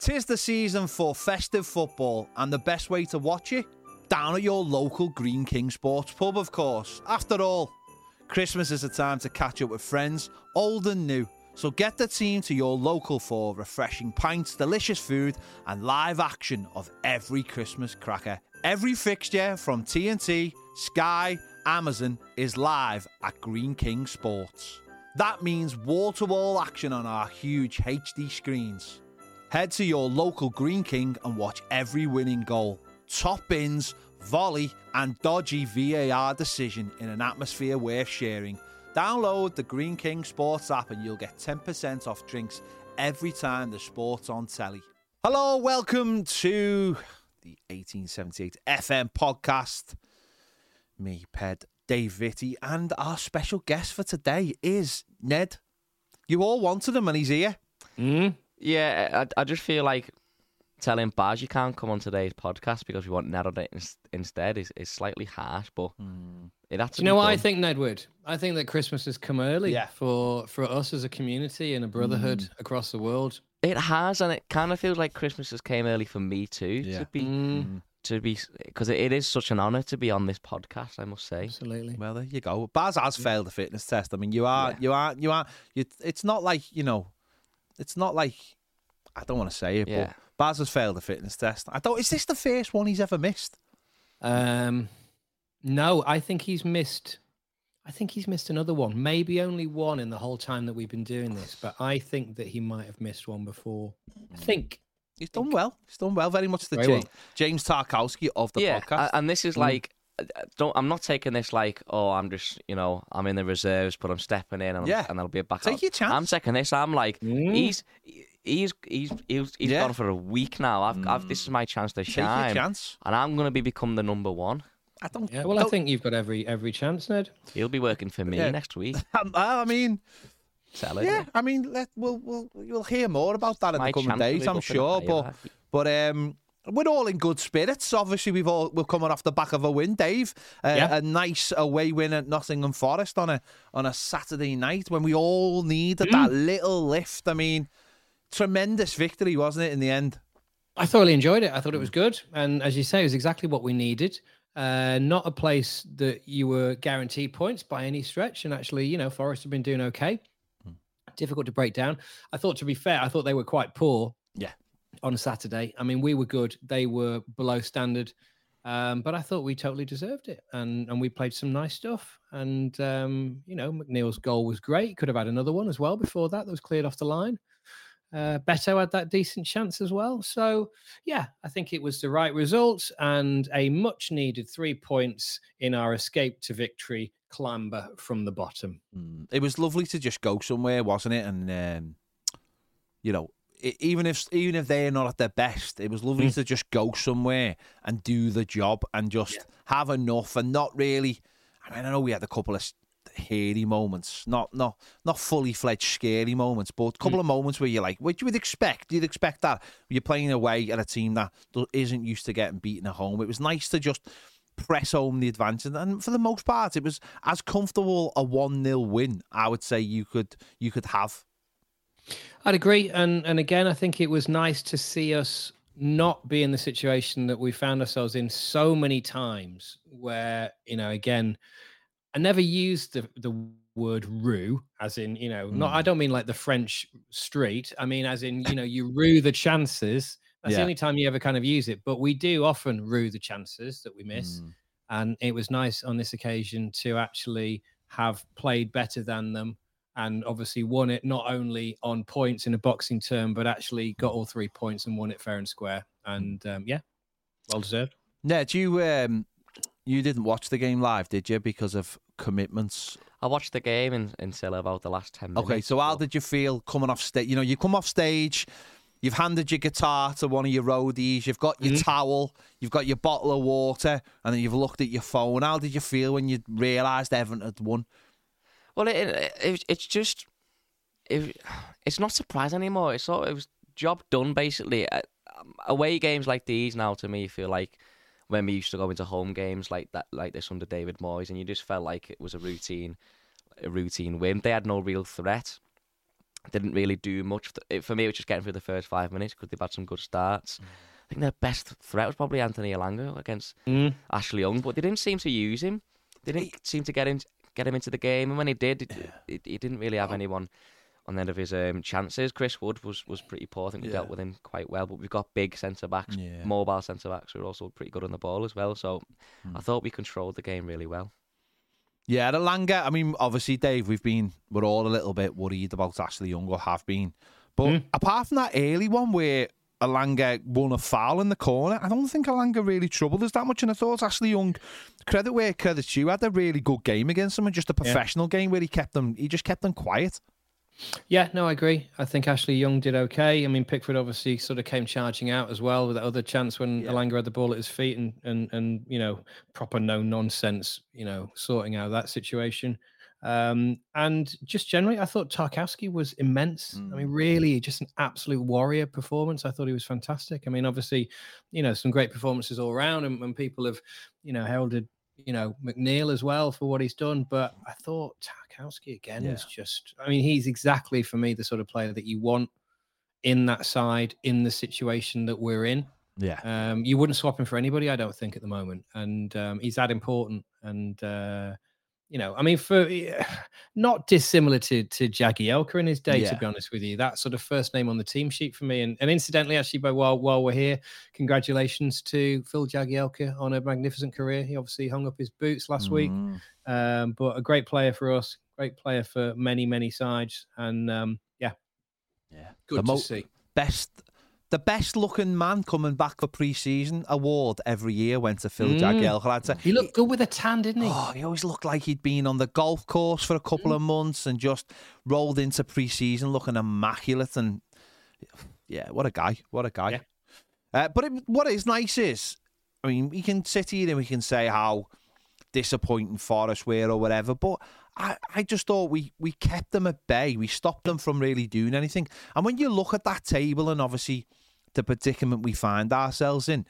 Tis the season for festive football, and the best way to watch it? Down at your local Greene King Sports pub, of course. After all, Christmas is a time to catch up with friends, old and new. So get the team to your local for refreshing pints, delicious food, and live action of every Christmas cracker. Every fixture from TNT, Sky, Amazon is live at Greene King Sports. That means wall to wall action on our huge HD screens. Head to your local Greene King and watch every winning goal, top bins, volley, and dodgy VAR decision in an atmosphere worth sharing. Download the Greene King Sports app and you'll get 10% off drinks every time the sport's on telly. Hello, welcome to the 1878 FM podcast. Me, Ped, Dave Vitti, and our special guest for today is Ned. You all wanted him and he's here. Mm. Yeah, I, I just feel like telling Baz you can't come on today's podcast because we want Ned on it ins- instead is, is slightly harsh, but it had to Do you know be what I think, Ned Wood? I think that Christmas has come early Yeah. for for us as a community and a brotherhood across the world. It has, and it kind of feels like Christmas has came early for me too. Yeah. To be, Mm, to be, because it, it is such an honour to be on this podcast. I must say. absolutely. Well, there you go. Baz has failed the fitness test. I mean, you are, Yeah. you are, you are. You, it's not like you know, it's not like I don't want to say it, Yeah. but Baz has failed the fitness test. I don't. Is this the first one he's ever missed? Um, no, I think he's missed. I think he's missed another one. Maybe only one in the whole time that we've been doing this. But I think that he might have missed one before. I think. He's done well. He's done well. Very much the James, well. James Tarkowski of the yeah, podcast. a- and this is Mm. like, don't. I'm not taking this like, oh, I'm just, you know, I'm in the reserves, but I'm stepping in, and, Yeah. and I'll be a back. Take out. your chance. I'm taking this. I'm like, Mm. he's. He's he's he's, he's Yeah. gone for a week now. I've, I've this is my chance to shine. Take your chance. and I'm gonna be become the number one. I don't. Yeah. Well, I don't- think you've got every every chance, Ned. He'll be working for me Yeah. next week. Um, I mean, Tell it. yeah. I mean, let, we'll we'll you'll hear more about that in My the coming days, I'm up in the sure. But but um. We're all in good spirits. Obviously, we've all we're coming off the back of a win, Dave. Uh, Yeah. A nice away win at Nottingham Forest on a on a Saturday night when we all needed that little lift. I mean, tremendous victory, wasn't it? In the end, I thoroughly enjoyed it. I thought it was good, and as you say, it was exactly what we needed. Uh, not a place that you were guaranteed points by any stretch, and actually, you know, Forest have been doing okay. Difficult to break down. I thought, to be fair, I thought they were quite poor. On Saturday, I mean, we were good; they were below standard. Um, but I thought we totally deserved it, and and we played some nice stuff. And um, you know, McNeil's goal was great. Could have had another one as well before that. That was cleared off the line. Uh, Beto had that decent chance as well. So yeah, I think it was the right result and a much needed three points in our escape to victory clamber from the bottom. Mm, it was lovely to just go somewhere, wasn't it? And um, you know, even if even if they're not at their best, it was lovely hmm. to just go somewhere and do the job and just have enough and not really. I mean, I know we had a couple of hairy moments, not not not fully fledged scary moments, but a couple of moments where you're like, what you would expect? You'd expect that you're playing away at a team that isn't used to getting beaten at home. It was nice to just press home the advantage, and for the most part, it was as comfortable a one 0 win. I would say you could you could have. I'd agree, and and again, I think it was nice to see us not be in the situation that we found ourselves in so many times, where you know, again, I never used the the word rue, as in you know, not I don't mean like the French street. I mean, as in you know, you rue the chances. That's Yeah. the only time you ever kind of use it, but we do often rue the chances that we miss. Mm. and it was nice on this occasion to actually have played better than them and obviously won it not only on points in a boxing term but actually got all three points and won it fair and square and um, yeah well deserved Ned, you um, you didn't watch the game live, did you? Because of commitments. I watched the game in, until about the last ten minutes. Okay, so how did you feel coming off stage? You know, you come off stage, you've handed your guitar to one of your roadies, you've got your towel, you've got your bottle of water, and then you've looked at your phone. How did you feel when you realised Everton had won? Well, it, it, it it's just it, it's not surprise anymore. It's sort it was job done basically. Uh, um, Away games like these now to me feel like when we used to go into home games like that, like this under David Moyes, and you just felt like it was a routine, a routine win. They had no real threat, didn't really do much. For, me, it was just getting through the first five minutes because they've had some good starts. Mm. I think their best threat was probably Anthony Elanga against Mm. Ashley Young, but they didn't seem to use him. They didn't seem to get him get him into the game, and when he did, it, it, he didn't really have anyone on the end of his um, chances. Chris Wood was, was pretty poor. I think we Yeah. dealt with him quite well, but we've got big centre backs, Yeah. mobile centre backs who are also pretty good on the ball as well. So Hmm. I thought we controlled the game really well. Yeah, the Langer. I mean, obviously, Dave, we've been we're all a little bit worried about Ashley Young or have been, but Mm. apart from that early one where Elanga won a foul in the corner, I don't think Elanga really troubled us that much. And I thought Ashley Young, credit where credit's due, had a really good game against them and just a professional game where he kept them, he just kept them quiet. Yeah, no, I agree. I think Ashley Young did okay. I mean, Pickford obviously sort of came charging out as well with that other chance when Yeah. Elanga had the ball at his feet and and and you know proper no nonsense, you know, sorting out that situation. Um, and just generally, I thought Tarkowski was immense. I mean, really, just an absolute warrior performance. I thought he was fantastic. I mean, obviously, you know, some great performances all around, and, and people have, you know, heralded, you know, McNeil as well for what he's done. But I thought Tarkowski again was just. I mean, he's exactly for me the sort of player that you want in that side in the situation that we're in. Yeah. Um, you wouldn't swap him for anybody, I don't think, at the moment. And um, he's that important. And uh, you know, I mean, for not dissimilar to to Jagielka in his day, Yeah. to be honest with you. That sort of first name on the team sheet for me. And, and incidentally, actually, by while while we're here, congratulations to Phil Jagielka on a magnificent career. He obviously hung up his boots last week, Mm. um, but a great player for us, great player for many many sides. And um, yeah, Yeah. good The to mo- see. Best. The best looking man coming back for pre-season award every year went to Phil Mm. Jagielka. He looked good with a tan, didn't he? Oh, he always looked like he'd been on the golf course for a couple of months and just rolled into pre-season looking immaculate. And yeah, what a guy! What a guy! Yeah. Uh, but it, what is nice is, I mean, we can sit here and we can say how disappointing Forest were or whatever, but I, I just thought we we kept them at bay. We stopped them from really doing anything. And when you look at that table and obviously the predicament we find ourselves in,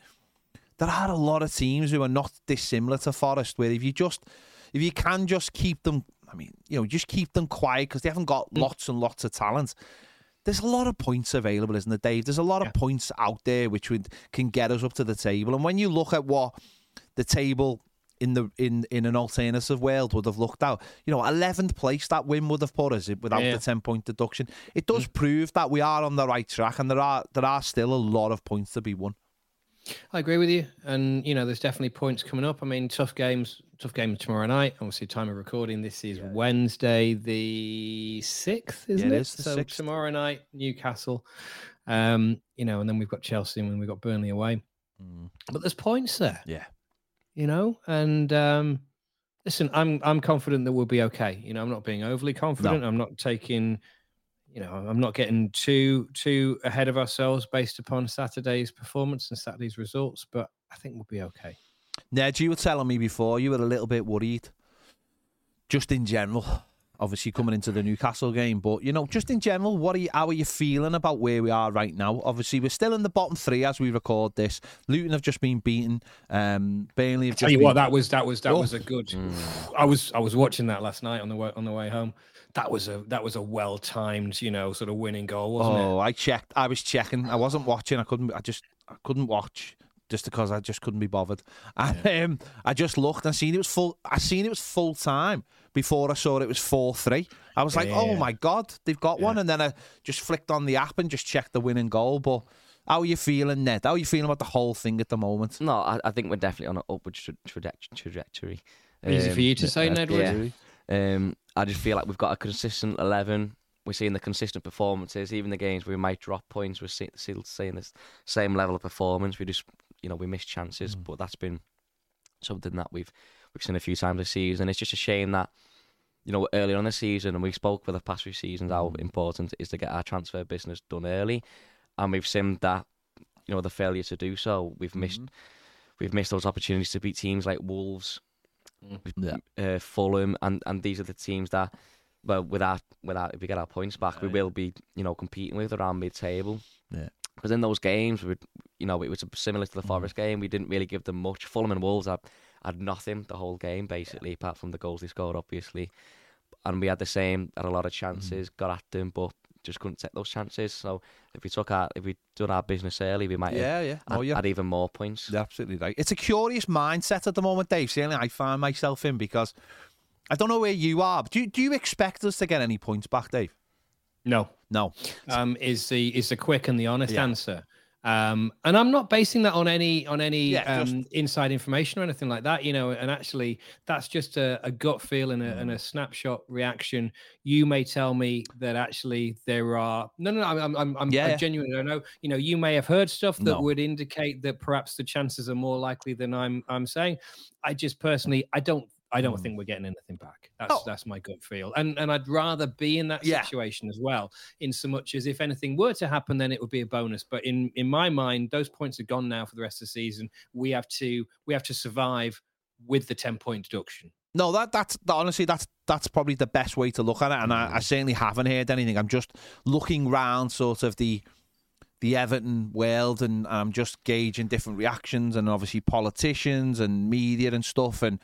there are a lot of teams who are not dissimilar to Forest. Where if you just, if you can just keep them, I mean, you know, just keep them quiet because they haven't got mm. lots and lots of talent. There's a lot of points available, isn't there, Dave? There's a lot of points out there which would can get us up to the table. And when you look at what the table in the in in an alternative world would have looked out, you know, eleventh place that win would have put us without Yeah. the ten point deduction. It does prove that we are on the right track, and there are there are still a lot of points to be won. I agree with you, and you know, there's definitely points coming up. I mean, tough games, tough game tomorrow night. Obviously, time of recording. This is Wednesday, the sixth, isn't it it? is the so 6th. tomorrow night, Newcastle. Um, you know, and then we've got Chelsea, and we've got Burnley away. But there's points there, Yeah. You know. And um, listen, I'm I'm confident that we'll be okay. You know, I'm not being overly confident. I'm not taking. You know, I'm not getting too too ahead of ourselves based upon Saturday's performance and Saturday's results, but I think we'll be okay. Ned, you were telling me before you were a little bit worried, just in general. Obviously, coming into the Newcastle game, but you know, just in general, what are you? How are you feeling about where we are right now? Obviously, we're still in the bottom three as we record this. Luton have just been beaten. Um, Burnley have just. Tell you been, what, that was that was that Oh. was a good. I was I was watching that last night on the way on the way home. That was a that was a well timed, you know, sort of winning goal, wasn't it Oh, I checked. I was checking. I wasn't watching. I couldn't. I just. I couldn't watch just because I just couldn't be bothered. And um, I just looked and seen it was full. I seen it was full time before I saw it was four three. I was like, oh my god, they've got one. And then I just flicked on the app and just checked the winning goal. But how are you feeling, Ned? How are you feeling about the whole thing at the moment? No, I, I think we're definitely on an upward tra- traje- trajectory. it? Easy for Um, you to say, Ned. yeah. Um, I just feel like we've got a consistent eleven. We're seeing the consistent performances, even the games where we might drop points. We're still seeing this same level of performance. We just, you know, we missed chances, mm. but that's been something that we've we've seen a few times this season. It's just a shame that, you know, earlier on the season, and we spoke for the past few seasons how mm. important it is to get our transfer business done early, and we've seen that, you know, the failure to do so. We've missed mm-hmm. we've missed those opportunities to beat teams like Wolves, mm-hmm. Yeah. uh, Fulham, and, and these are the teams that, well, without without if we get our points back, we will be you know competing with around mid table. Yeah. Because in those games, we, you know, it was similar to the mm. Forest game. We didn't really give them much. Fulham and Wolves had, had nothing the whole game basically, apart from the goals they scored, obviously. And we had the same, had a lot of chances, mm. got at them, but just couldn't take those chances. So if we took our, if we done our business early, we might Yeah, yeah. have Oh, had, yeah. had even more points. You're absolutely right. It's a curious mindset at the moment, Dave. Certainly, I find myself in because I don't know where you are. But do you, do you expect us to get any points back, Dave? No, No. um, is the is the quick and the honest Yeah. answer. Um, and I'm not basing that on any on any Yeah, just- um, inside information or anything like that. You know, and actually, that's just a, a gut feel and a, and a Mm. snapshot reaction. You may tell me that actually there are no, no, no. I'm I'm I'm, Yeah, I'm yeah. genuinely don't know. You know, you may have heard stuff that No. would indicate that perhaps the chances are more likely than I'm I'm saying. I just personally, I don't. I don't Mm. think we're getting anything back. That's Oh. that's my gut feel, and and I'd rather be in that Yeah. situation as well in so much as if anything were to happen, then it would be a bonus. But in in my mind, those points are gone now for the rest of the season. We have to we have to survive with the ten point deduction. No, that that's that, honestly that's that's probably the best way to look at it, and I, I certainly haven't heard anything. I'm just looking round, sort of the the Everton world, and I'm just gauging different reactions, and obviously politicians and media and stuff, and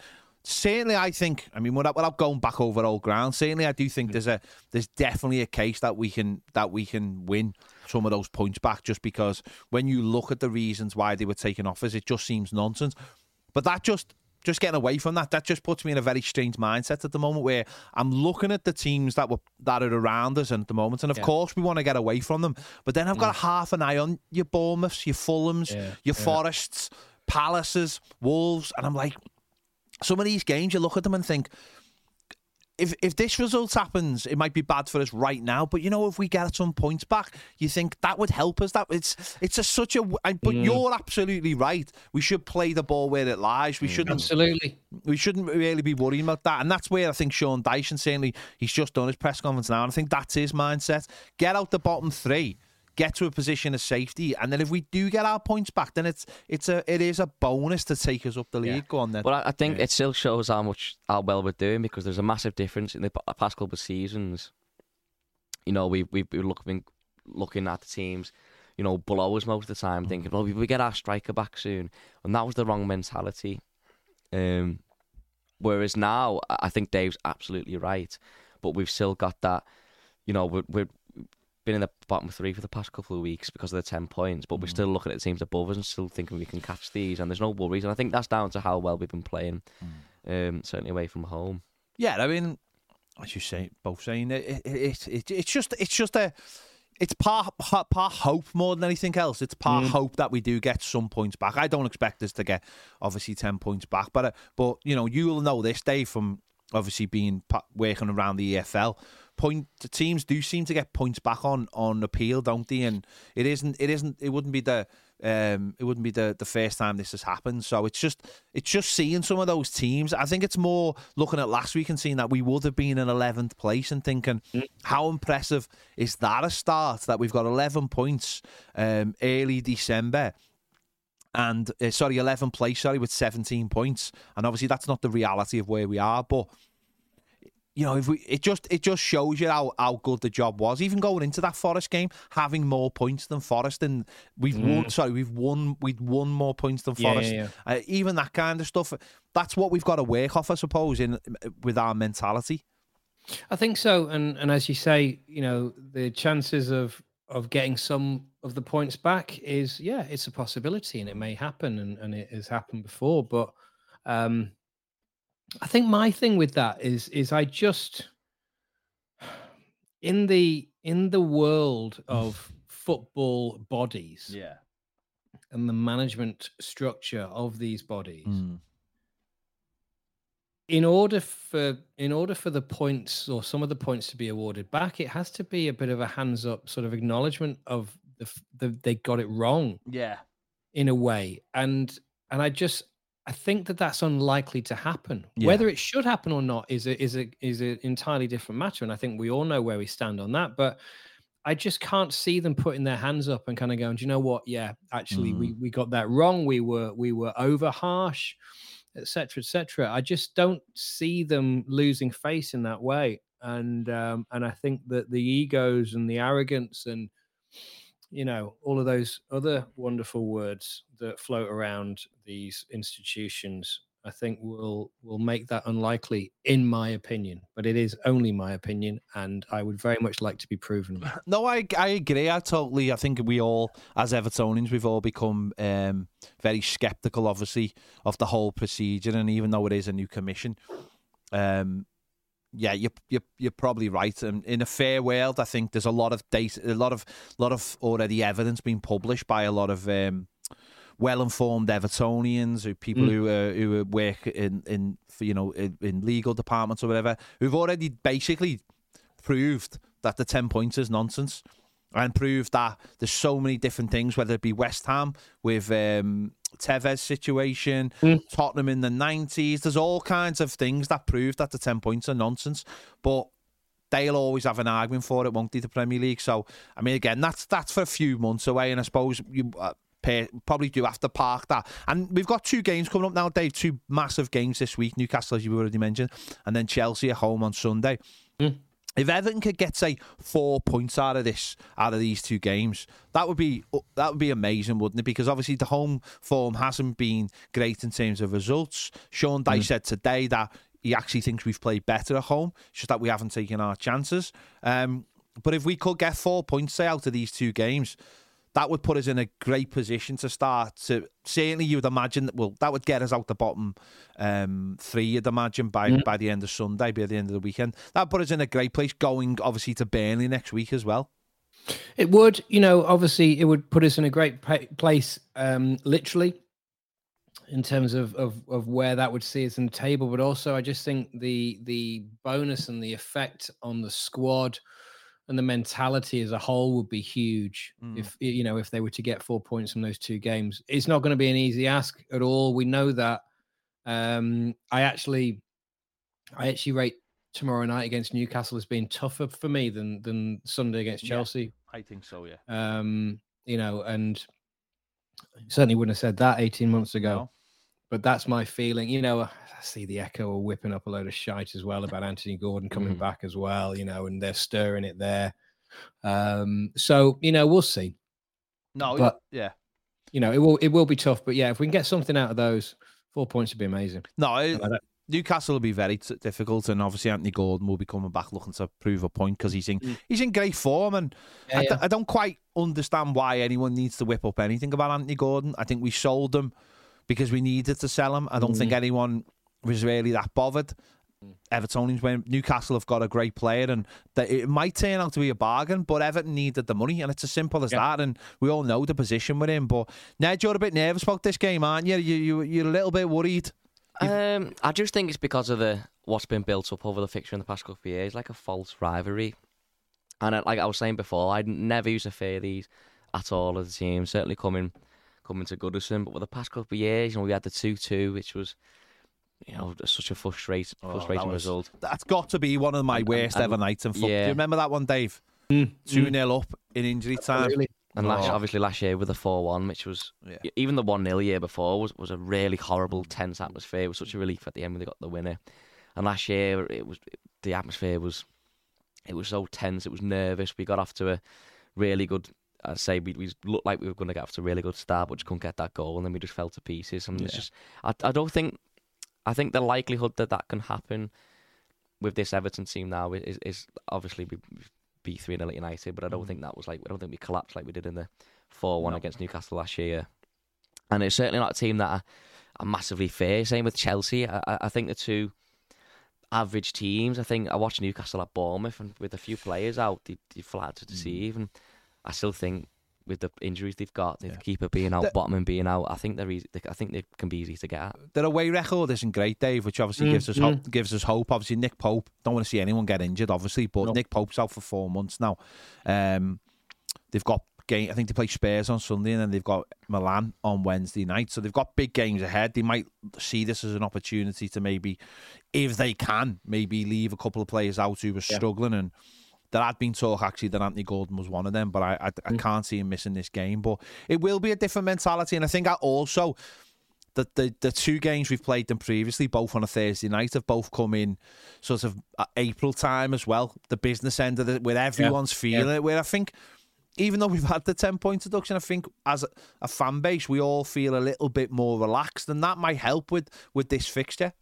certainly I think, I mean, without, without going back over old ground, certainly I do think there's a there's definitely a case that we can that we can win some of those points back, just because when you look at the reasons why they were taken off us, it just seems nonsense. But that just just getting away from that, that just puts me in a very strange mindset at the moment where I'm looking at the teams that were that are around us at the moment, and of Yeah. course we want to get away from them. But then I've got mm. half an eye on your Bournemouths, your Fulhams, Yeah, your yeah. Forests, Palaces, Wolves, and I'm like, some of these games you look at them and think. If, if this result happens, it might be bad for us right now. But you know, if we get some points back, you think that would help us. That it's it's a such a. But Mm. you're absolutely right. We should play the ball where it lies. We shouldn't Absolutely. we shouldn't really be worrying about that. And that's where I think Sean Dyche certainly he's just done his press conference now. And I think that's his mindset. Get out the bottom three, get to a position of safety, and then if we do get our points back, then it's it's a it is a bonus to take us up the league. Yeah. Go on then. But I, I think it still shows how much how well we're doing because there's a massive difference in the past couple of seasons. You know, we we've been looking looking at the teams, you know, below us most of the time, thinking, well, we we get our striker back soon, and that was the wrong mentality. Um, whereas now, I I think Dave's absolutely right, but we've still got that. You know, we're, we're been in the bottom three for the past couple of weeks because of the 10 points, but we're still looking at teams above us and still thinking we can catch these, and there's no worries. And I think that's down to how well we've been playing, um, certainly away from home. Yeah, I mean, as you say, both saying it, it, it, it it's just it's just a it's part part part hope more than anything else. It's part hope that we do get some points back. I don't expect us to get obviously ten points back, but uh, but you know you'll know this day from obviously being working around the EFL. Point the teams do seem to get points back on on appeal, don't they? And it isn't it isn't it wouldn't be the um it wouldn't be the the first time this has happened. So it's just it's just seeing some of those teams. I think it's more looking at last week and seeing that we would have been in eleventh place and thinking how impressive is that a start that we've got eleven points um early December and uh, sorry, 11 place, sorry, with 17 points. And obviously, that's not the reality of where we are. But you know, if we, it just it just shows you how, how good the job was. Even going into that Forest game, having more points than Forest, and we've won. Sorry, we've won. We've won more points than Yeah, Forest. yeah, Uh, even that kind of stuff. That's what we've got to work off, I suppose, in with our mentality. I think so, and and as you say, you know, the chances of of getting some of the points back is yeah, it's a possibility, and it may happen, and and it has happened before. But um, I think my thing with that is is I just in the in the world mm. of football bodies Yeah. and the management structure of these bodies mm. in order for in order for the points or some of the points to be awarded back it has to be a bit of a hands up sort of acknowledgement of the, the they got it wrong Yeah. in a way and and i just i think that that's unlikely to happen. Yeah. whether it should happen or not is a is a is an entirely different matter and i think we all know where we stand on that but i just can't see them putting their hands up and kind of going do you know what? Yeah actually we we got that wrong. We were we were over harsh etc etc i just don't see them losing face in that way and um and i think that the egos and the arrogance and you know all of those other wonderful words that float around these institutions I think will will make that unlikely, in my opinion. But it is only my opinion, and I would very much like to be proven. No, I I agree. I totally. I think we all, as Evertonians, we've all become um, very sceptical, obviously, of the whole procedure. And even though it is a new commission, um, yeah, you you you're probably right. And in a fair world, I think there's a lot of data, a lot of lot of already evidence being published by a lot of. Um, well-informed Evertonians, who people Mm. who uh, who work in in you know in, in legal departments or whatever, who've already basically proved that the 10 points is nonsense and proved that there's so many different things, whether it be West Ham with um, Tevez situation, Mm. Tottenham in the 90s. There's all kinds of things that prove that the 10 points are nonsense. But they'll always have an argument for it, won't they, the Premier League? So, I mean, again, that's that's for a few months away, and I suppose you uh, pay, probably do have to park that. And we've got two games coming up now, Dave, two massive games this week Newcastle, as you already mentioned, and then Chelsea at home on Sunday. If Everton could get say four points out of this, out of these two games, that would be that would be amazing, wouldn't it? Because obviously the home form hasn't been great in terms of results. Sean Dyche said today that he actually thinks we've played better at home, it's just that we haven't taken our chances. Um, but if we could get four points say out of these two games, that would put us in a great position to start to certainly you would imagine that well that would get us out the bottom um three you'd imagine by by the end of Sunday by the end of the weekend that would put us in a great place going obviously to Burnley next week as well It would, you know, obviously it would put us in a great place, um, literally, in terms of, of of where that would see us in the table. But also, I just think the the bonus and the effect on the squad and the mentality as a whole would be huge. Mm. If you know, if they were to get four points from those two games, it's not going to be an easy ask at all. We know that. Um, I actually, I actually rate tomorrow night against Newcastle as being tougher for me than than Sunday against Yeah. Chelsea. I think so yeah Um, you know, and certainly wouldn't have said that 18 months ago. But that's my feeling. You know, I see the echo are whipping up a load of shite as well about Anthony Gordon coming Mhm. back as well, you know, and they're stirring it there. Um, so, you know, we'll see. no But- yeah You know, it will it will be tough, but yeah, if we can get something out of those, four points would be amazing. no it, And I don't- Newcastle will be very t- difficult and obviously Anthony Gordon will be coming back looking to prove a point because he's in Mm. he's in great form and Yeah, I, d- yeah. I don't quite understand why anyone needs to whip up anything about Anthony Gordon. I think we sold him because we needed to sell him. I don't think Mm. anyone was really that bothered. Evertonians when Newcastle have got a great player and that it might turn out to be a bargain, but Everton needed the money and it's as simple as Yeah. that. And we all know the position we're in. But Ned, you're a bit nervous about this game, aren't you? You, you you're a little bit worried. Um, I just think it's because of the what's been built up over the fixture in the past couple of years, like a false rivalry. And like I was saying before, I'd never used to fear these at all as a team. Certainly coming coming to Goodison, but with the past couple of years, you know, we had the two two, which was you know such a frustrate, Oh, that frustrating was- result. That's got to be one of my And- worst and- ever nights in football. Do you remember that one, Dave? Mm, 2 mm, 0 up in injury time. absolutely. And last, Oh. obviously last year with the four one, which was Yeah. even the one 0 year before was, was a really horrible, tense atmosphere. It was such a relief at the end when they got the winner. And last year it was the atmosphere was it was so tense. It was nervous. We got off to a really good. I'd say we, we looked like we were going to get off to a really good start, but just couldn't get that goal, and then we just fell to pieces. And it's just I, I don't think I think the likelihood that that can happen with this Everton team now is, is obviously we beat three 0 at United, but I don't Mhm. think that was like I don't think we collapsed like we did in the four one No. against Newcastle last year. And it's certainly not a team that I, I massively fear. Same with Chelsea. I, I- I think the two average teams. I think I watched Newcastle at Bournemouth, and with a few players out, they, they flat to deceive. And I still think with the injuries they've got, the Yeah. keeper being out, The- Botman being out, I think they're easy. They, I think they can be easy to get at. their away record isn't great, Dave, which obviously Mm, gives us hope. Gives us hope. Obviously, Nick Pope. Don't want to see anyone get injured, obviously, but No. Nick Pope's out for four months now. Um, they've got game. I think they play Spurs on Sunday, and then they've got Milan on Wednesday night. So they've got big games ahead. They might see this as an opportunity to maybe, if they can, maybe leave a couple of players out who were Yeah. struggling and. There had been talk actually that Anthony Gordon was one of them, but I I, I Mm. can't see him missing this game. But it will be a different mentality, and I think I also the, the the two games we've played them previously, both on a Thursday night, have both come in sort of uh, April time as well. The business end of it, where everyone's feeling it. Where I think even though we've had the 10 point deduction, I think as a, a fan base, we all feel a little bit more relaxed, and that might help with with this fixture.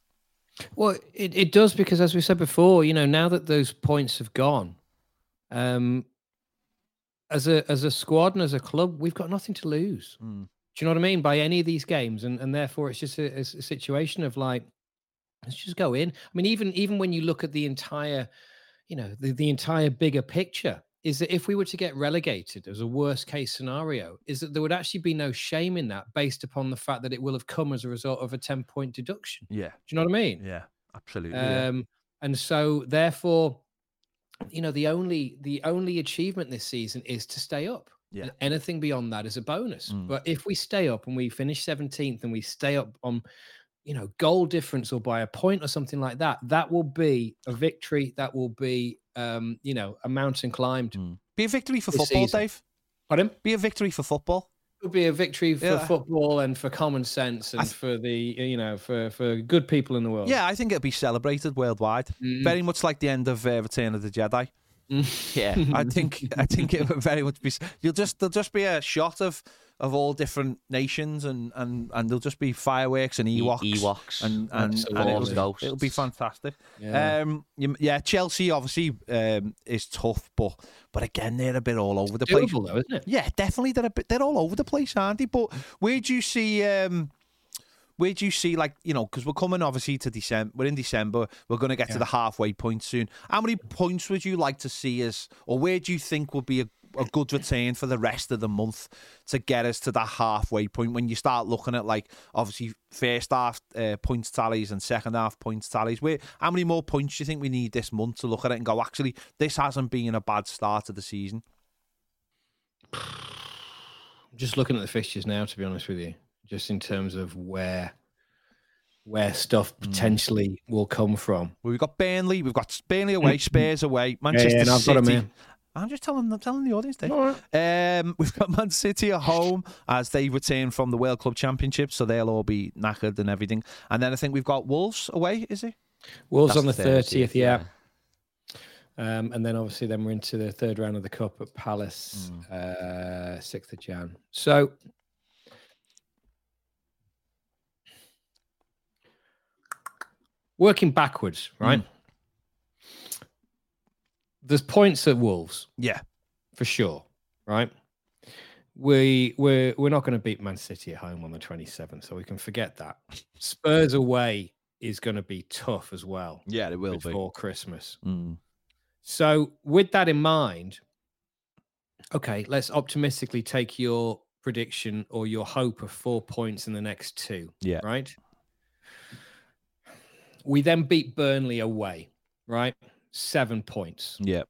Well, it, it does because, as we said before, you know, now that those points have gone, um, as a as a squad and as a club, we've got nothing to lose. Mm. Do you know what I mean? By any of these games, and and therefore it's just a, a situation of like, let's just go in. I mean, even even when you look at the entire, you know, the, the entire bigger picture, is that if we were to get relegated as a worst case scenario, is that there would actually be no shame in that based upon the fact that it will have come as a result of a 10 point deduction. Yeah. Do you know what I mean? Yeah. Absolutely. yeah. Um, and so therefore, you know, the only the only achievement this season is to stay up. Yeah. And anything beyond that is a bonus. Mm. But if we stay up and we finish 17th and we stay up on, you know, goal difference or by a point or something like that, that will be a victory. That will be, um, you know, a mountain climbed. Mm. Be a victory for football, season. Dave. Pardon? Be a victory for football. It would be a victory for Yeah. football and for common sense and th- for the, you know, for for good people in the world. Yeah, I think it'll be celebrated worldwide. Mm. Very much like the end of uh, Return of the Jedi. Yeah. I think I think it would very much be. You'll just there'll just be a shot of of all different nations and and and there'll just be fireworks and Ewoks. Ewoks. And and, and Absolutely. it'll, it'll be fantastic. Yeah. Um, yeah, Chelsea obviously um, is tough, but but again they're a bit all over the place. Though, isn't it? Yeah, definitely. They're a bit, they're all over the place, aren't they? But where do you see um where do you see like you know because we're coming obviously to December. We're in December. We're going to get to the halfway point soon. How many points would you like to see us, or where do you think would be a, a good return for the rest of the month to get us to that halfway point when you start looking at like obviously first half uh, points tallies and second half points tallies? Where how many more points do you think we need this month to look at it and go actually this hasn't been a bad start to the season? just looking at the fixtures now to be honest with you just in terms of where where stuff Hmm. potentially will come from Well, we've got Burnley, we've got Burnley away, Spurs away, Manchester got 'em City. I'm just telling, I'm telling the audience, Dave. Right. Um, we've got Man City at home as they return from the World Club Championship, so they'll all be knackered and everything. And then I think we've got Wolves away, is it? wolves That's on the 30th, yeah. yeah. Um, and then obviously then we're into the third round of the cup at palace Hmm. uh 6th of jan so working backwards right there's points at wolves Yeah, for sure, right? We we're we're not going to beat Man City at home on the 27th, so we can forget that. Spurs away is going to be tough as well yeah, it will be. before Christmas. Mm. So with that in mind, okay, let's optimistically take your prediction or your hope of four points in the next two, Yeah, right? We then beat Burnley away, right? Seven points. yeah,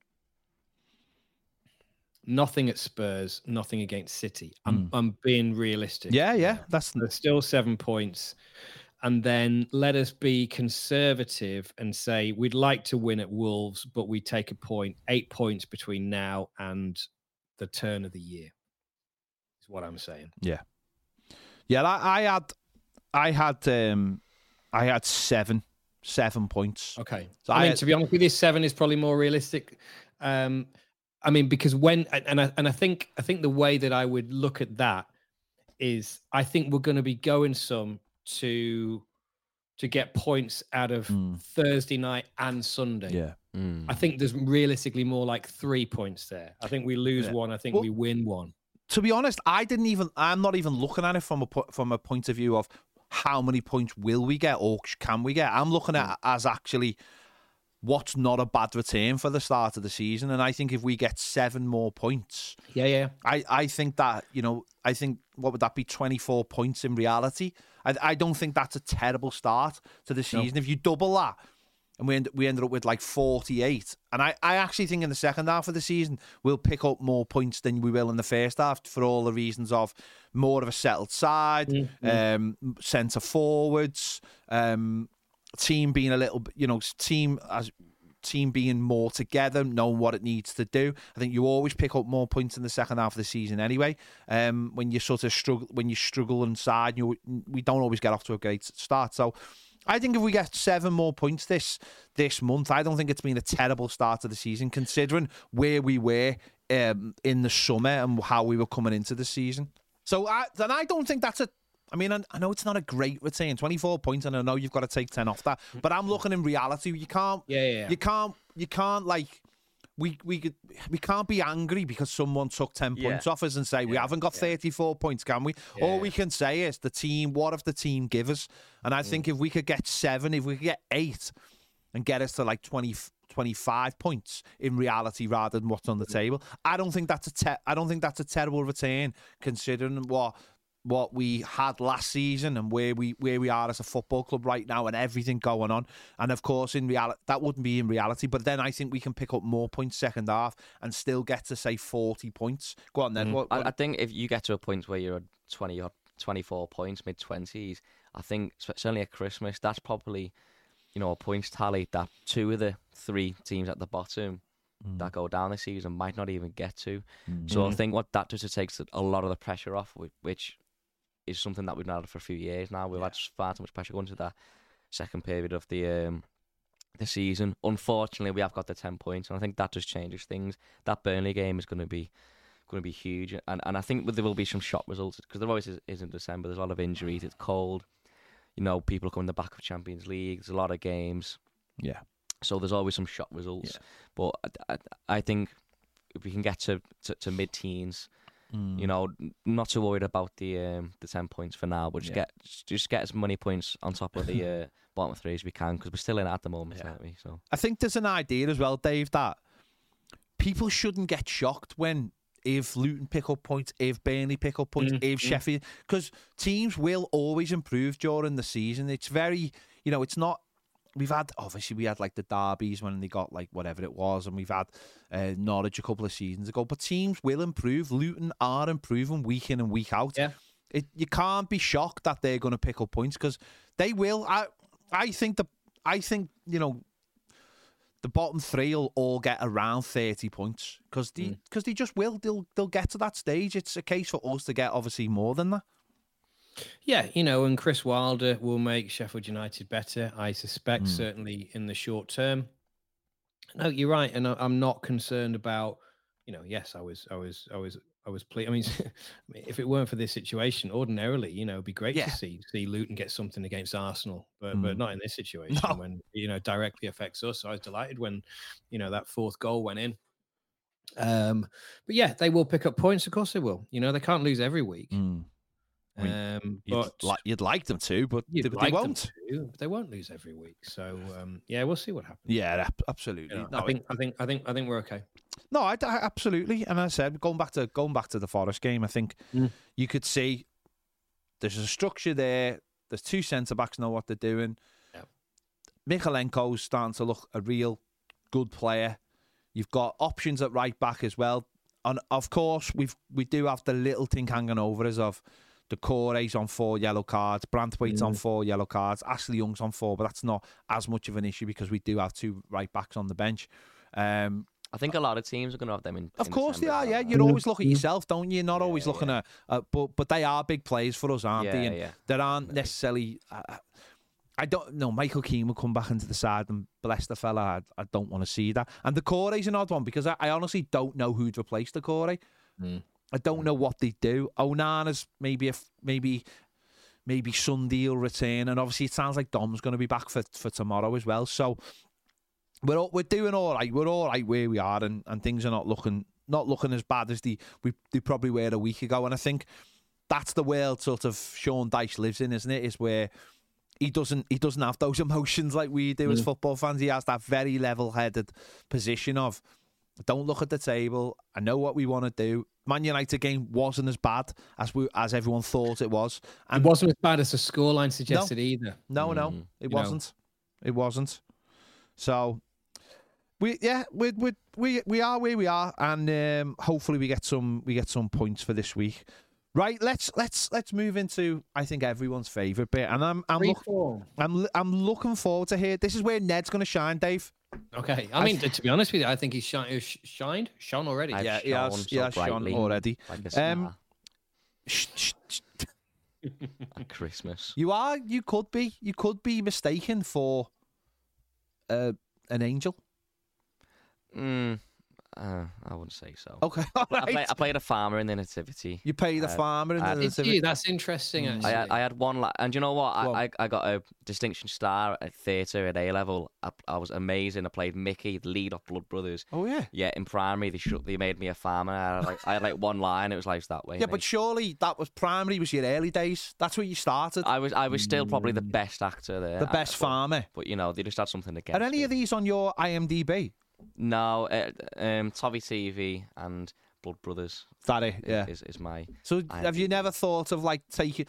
nothing at Spurs, nothing against City. I'm I'm being realistic. Yeah, yeah. That's There's still seven points. And then let us be conservative and say we'd like to win at Wolves, but we take a point, eight points between now and the turn of the year. Is what I'm saying. Yeah. Yeah. I, I had, I had, um, I had seven, seven points. Okay. So I mean, I- to be honest with you, seven is probably more realistic. Um, I mean, because when and I and I think I think the way that I would look at that is I think we're going to be going some to to get points out of Mm. Thursday night and Sunday. Yeah, Mm. I think there's realistically more like three points there. I think we lose Yeah. one. I think Well- we win one. to be honest, I didn't even. I'm not even looking at it from a from a point of view of how many points will we get or can we get. I'm looking at hmm. as actually what's not a bad return for the start of the season, and I think if we get seven more points, Yeah, yeah. I I think that you know I think what would that be 24 points in reality. I I don't think that's a terrible start to the season. If you double that. And we, end, we ended up with like 48. And I, I actually think in the second half of the season, we'll pick up more points than we will in the first half for all the reasons of more of a settled side, um, centre forwards, um, team being a little, you know, team as team being more together, knowing what it needs to do. I think you always pick up more points in the second half of the season anyway. Um, when you sort of struggle, when you struggle inside, you we don't always get off to a great start. So. I think if we get seven more points this this month, I don't think it's been a terrible start to the season, considering where we were um, in the summer and how we were coming into the season. So I, then I don't think that's a. I mean, I, know it's not a great return, twenty four points, and I know you've got to take ten off that. But I'm looking in reality. You can't. Yeah, yeah, yeah. You can't. You can't like. We we could we can't be angry because someone took ten Yeah. points off us and say we haven't got yeah. thirty four points, can we? All we can say is the team. What if the team give us? And I Mm. think if we could get seven, if we could get eight, and get us to like 20, 25 points in reality rather than what's on the table. I don't think that's a te- I don't think that's a terrible return considering what what we had last season and where we where we are as a football club right now and everything going on. And of course in reality that wouldn't be in reality, but then I think we can pick up more points second half and still get to say 40 points. Go on then. Mm. What, I, what- I think if you get to a point where you're at 20 or 24 points, mid 20s, I think certainly at Christmas, that's probably, you know, a points tally that two of the three teams at the bottom mm. that go down this season might not even get to. So I mm. think what that does, it takes a lot of the pressure off, which is something that we've not had for a few years now. We've had far too much pressure going to that second period of the um, the season. Unfortunately, we have got the 10 points, and I think that just changes things. That Burnley game is going to be going to be huge, and and I think there will be some shock results because there always is, is in December. There's a lot of injuries. It's cold. You know, people are coming the back of Champions League. There's a lot of games, yeah. so there's always some shock results. But I, I, I think if we can get to to, to mid teens, Mm. you know, not too worried about the um, the ten points for now, but just Yeah. get just get as many points on top of the uh, bottom three as we can because we're still in it at the moment, Yeah. aren't we? So I think there's an idea as well, Dave, that people shouldn't get shocked when if Luton pick up points, if Burnley pick up points, Mm, if mm. Sheffield, because teams will always improve during the season. It's very, you know, it's not. We've had obviously we had like the derbies when they got like whatever it was, and we've had uh, Norwich a couple of seasons ago. But teams will improve. Luton are improving week in and week out. Yeah. It, you can't be shocked that they're going to pick up points because they will. I I think the I think you know the bottom three will all get around thirty points because they Mm. because they just will. They'll they'll get to that stage. It's a case for us to get obviously more than that. Yeah, you know, and Chris Wilder will make Sheffield United better, I suspect, Mm. certainly in the short term. No, you're right, and I'm not concerned about. You know, yes, I was, I was, I was, I was pleased. I mean, I mean, if it weren't for this situation, ordinarily, you know, it'd be great Yeah. to see see Luton get something against Arsenal, but Mm. but not in this situation No. when you know directly affects us. So I was delighted when you know that fourth goal went in. Um, but yeah, they will pick up points. Of course, they will. You know, they can't lose every week. Mm. I mean, Um, You'd, but li- you'd like them to, but they, You'd they won't. to, they won't lose every week. So um, yeah, we'll see what happens. Yeah, absolutely. You know, no, I think I think I think I think we're okay. No, I, I- absolutely. And I said going back to going back to the Forest game, I think Mm. you could see there's a structure there. There's two centre backs know what they're doing. Yeah. Mykolenko's starting to look a real good player. You've got options at right back as well, and of course we've we do have the little thing hanging over us of Doucouré's on four yellow cards, Branthwaite's on Mm. four yellow cards, Ashley Young's on four, but that's not as much of an issue because we do have two right backs on the bench. Um, I think a lot of teams are going to have them in. of in course they are. Yeah, you right? always look at yourself, don't you? You're not Yeah, always looking yeah. at, uh, but but they are big players for us, aren't they? Yeah, And yeah. there aren't necessarily. Uh, I don't know. Michael Keane will come back into the side and bless the fella. I, I don't want to see that. And Doucouré's an odd one because I, I honestly don't know who'd replace Doucouré. Mm. I don't know what they do. Onana's maybe if maybe maybe Sunday will return, and obviously it sounds like Dom's going to be back for for tomorrow as well. So we're all, we're doing all right. We're all right where we are, and, and things are not looking not looking as bad as they we they probably were a week ago. And I think that's the world sort of Sean Dyche lives in, isn't it? Is where he doesn't he doesn't have those emotions like we do as football fans. He has that very level headed position of don't look at the table. I know what we want to do. Man United game wasn't as bad as we as everyone thought it was. It And wasn't as bad as the scoreline suggested either. no, no, Mm. it wasn't. It wasn't. So we yeah we we we we are where we are, and um, hopefully we get some we get some points for this week. Right, let's let's let's move into I think everyone's favourite bit, and I'm I'm look, I'm I'm looking forward to hear. This is where Ned's going to shine, Dave. Okay, I mean, to be honest with you, I think he's shi- he's shined, shone already. I've yeah, he shone has, so he has shone already. Like Um, star Shh, shh, shh. Christmas. You are, you could be, you could be mistaken for uh, an angel. Mm, Uh, I wouldn't say so. Okay, all I, play. I played a farmer in the nativity. You pay the Uh, farmer in I- the nativity. That's interesting. Mm. Actually. I, had- I had one, la- and you know what? Go on. I, I, I got a distinction star at theatre at A level. I, I was amazing. I played Mickey, the lead of Blood Brothers. Oh yeah. Yeah, in primary they shut, they made me a farmer. I had like, I had like one line. It was like that way. Yeah, mate. but surely that was primary was your early days. That's where you started. I was I was still probably the best actor there. the I- best but, farmer. But you know, they just had something against Are any me. of these on your IMDb? No, uh, um, Toffee TV and Blood Brothers. That it, yeah. is, is my. So I- have you never thought of like taking?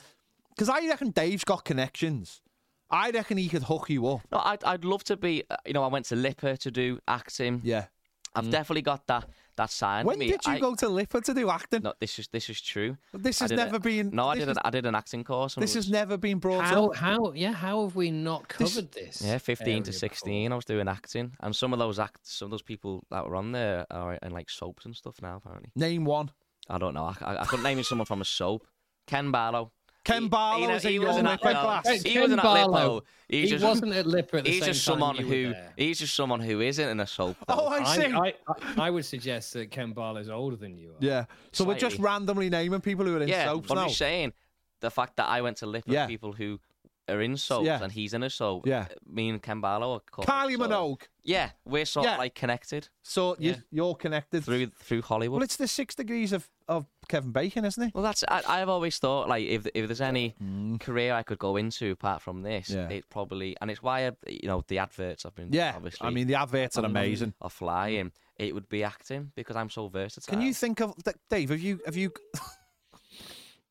Because I reckon Dave's got connections. I reckon he could hook you up. No, I'd I'd love to be. uh, You know, I went to LIPA to do acting. Yeah. I've definitely got that that side. of When me. did you I- go to LIPA to do acting? No, this is this is true. This has did a- never been. No, I this did. An, I did an acting course. This it has never been brought How? up. How? Yeah. How have we not covered this? Yeah, fifteen to area sixteen. I was doing acting, and some of those act, some of those people that were on there are in like soaps and stuff now. Apparently, Name one. I don't know. I, I, I couldn't name you someone from a soap. Ken Barlow. Ken He- Barlow he, was in he your wasn't LIPA at, no, class. He Ken wasn't at Barlow, LIPA. He just, wasn't at LIPA at the he's same just time someone you who he's just someone who isn't in a soap. Oh. I see. I, I, I would suggest that Ken Barlow's older than you are. yeah. So we're just randomly naming people who are in yeah, soaps but now. I'm just saying the fact that I went to LIPA Yeah. people who are in soaps Yeah. and he's in a soap. Yeah. Me and Ken Barlow are called Kylie so- Minogue. Yeah, we're sort Yeah. of like connected So you, Yeah. you're connected through through Hollywood. Well, it's the six degrees of, of Kevin Bacon, isn't he? Well, that's I, I've always thought like if if there's any career I could go into apart from this, Mm. Yeah. it probably and it's why I, you know the adverts I've been Yeah. obviously I mean, the adverts are on- amazing. are flying. It would be acting because I'm so versatile. Can you think of Dave? Have you have you?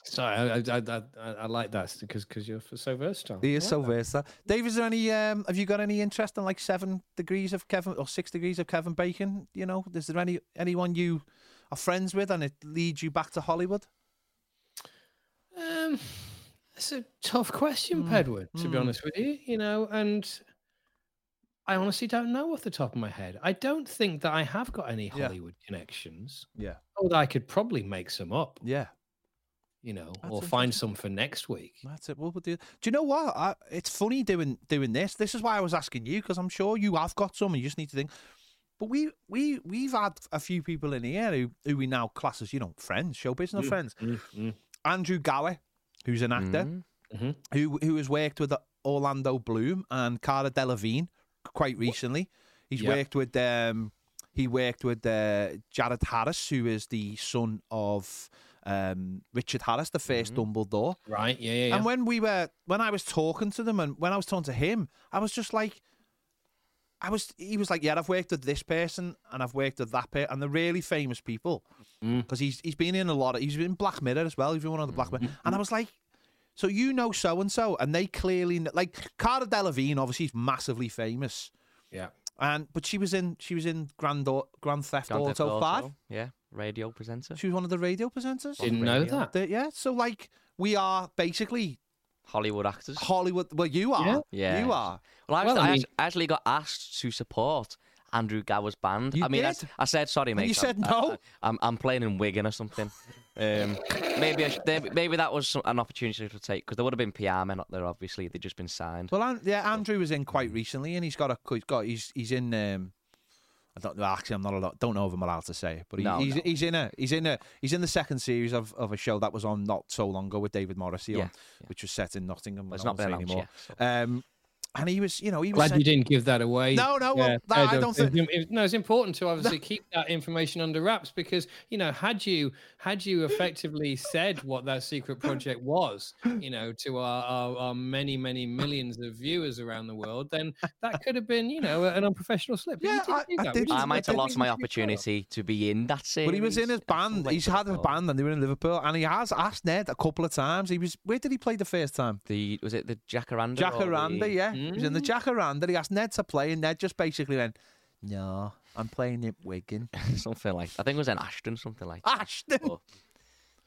Sorry, I, I, I, I, I like that because because you're so versatile. He is like so that. versatile. Dave, is there any? Um, have you got any interest in like seven degrees of Kevin or six degrees of Kevin Bacon? You know, is there any anyone you are friends with and it leads you back to Hollywood? Um, it's a tough question, Mm, Pedwood. To be mm. honest with you, you know, and I honestly don't know off the top of my head. I don't think that I have got any Yeah. Hollywood connections. Yeah, Although I could probably make some up, yeah, you know, That's or find some for next week. that's it. We'll, we'll do. Do you know what? I, it's funny doing doing this. This is why I was asking you because I'm sure you have got some, and you just need to think. But we we we've had a few people in here who who we now class as you know friends, show business friends. Andrew Gower, who's an actor. Mm. who who has worked with Orlando Bloom and Cara Delevingne quite recently. He's Yep. worked with um he worked with uh, Jared Harris, who is the son of um, Richard Harris, the 1st Dumbledore. Right? Yeah, yeah, yeah. And when we were when I was talking to them and when I was talking to him, I was just like I was he was like, Yeah, I've worked with this person and I've worked with that person and they're really famous people. Mm. Because he's he's been in a lot of he's been in Black Mirror as well, he's been one of the Black Mirror. And I was like, So you know so and so and they clearly kn- like Cara Delevingne obviously is massively famous. yeah. And but she was in she was in Grand Au- Grand Theft Grand Theft Auto Five. Auto, Yeah, radio presenter. She was one of the radio presenters. Didn't know that. The- yeah, so like we are basically Hollywood actors. Hollywood. Well, you are. Yeah. Yeah. You are. Well, I, Well, actually, I I mean- act- actually got asked to support Andrew Gower's band. You I mean, I, did? I said sorry, mate. you I'm- said I- no? I, am I'm playing in Wigan or something. Um, maybe I should, maybe- maybe that was some, an opportunity to take because there would have been PR men up there. Obviously, they'd just been signed. Well, yeah, Andrew was in quite recently, and he's got a he's got he's he's in. Um, I don't know. Actually, I'm not allowed. Don't know if I'm allowed to say it, but he, No, he's no. he's in a he's in a he's in the second series of, of a show that was on not so long ago with David Morrissey, on, Yeah, yeah. which was set in Nottingham. Well, it's not been anymore. yet. so- Um, and he was, you know, he was. Glad saying- you didn't give that away. No, no, well, no, I don't think- It- it- No, it's important to obviously keep that information under wraps because you know, had you had you effectively said what that secret project was, you know, to our, our, our many many millions of viewers around the world, then that could have been, you know, an unprofessional slip. Yeah, didn't I- do I that, did- I is- I might that's have lost my to be opportunity to be in that series. But he was in his band. way He's had a band, and they were in Liverpool. And he has asked Ned a couple of times. He was. Where did he play the first time? The was it the Jacaranda? or Jacaranda, the- yeah. He was in the Mm. Jacaranda. He asked Ned to play, and Ned just basically went, "No, I'm playing it Wigan." something like. I think it was in Ashton, something like. Ashton. But,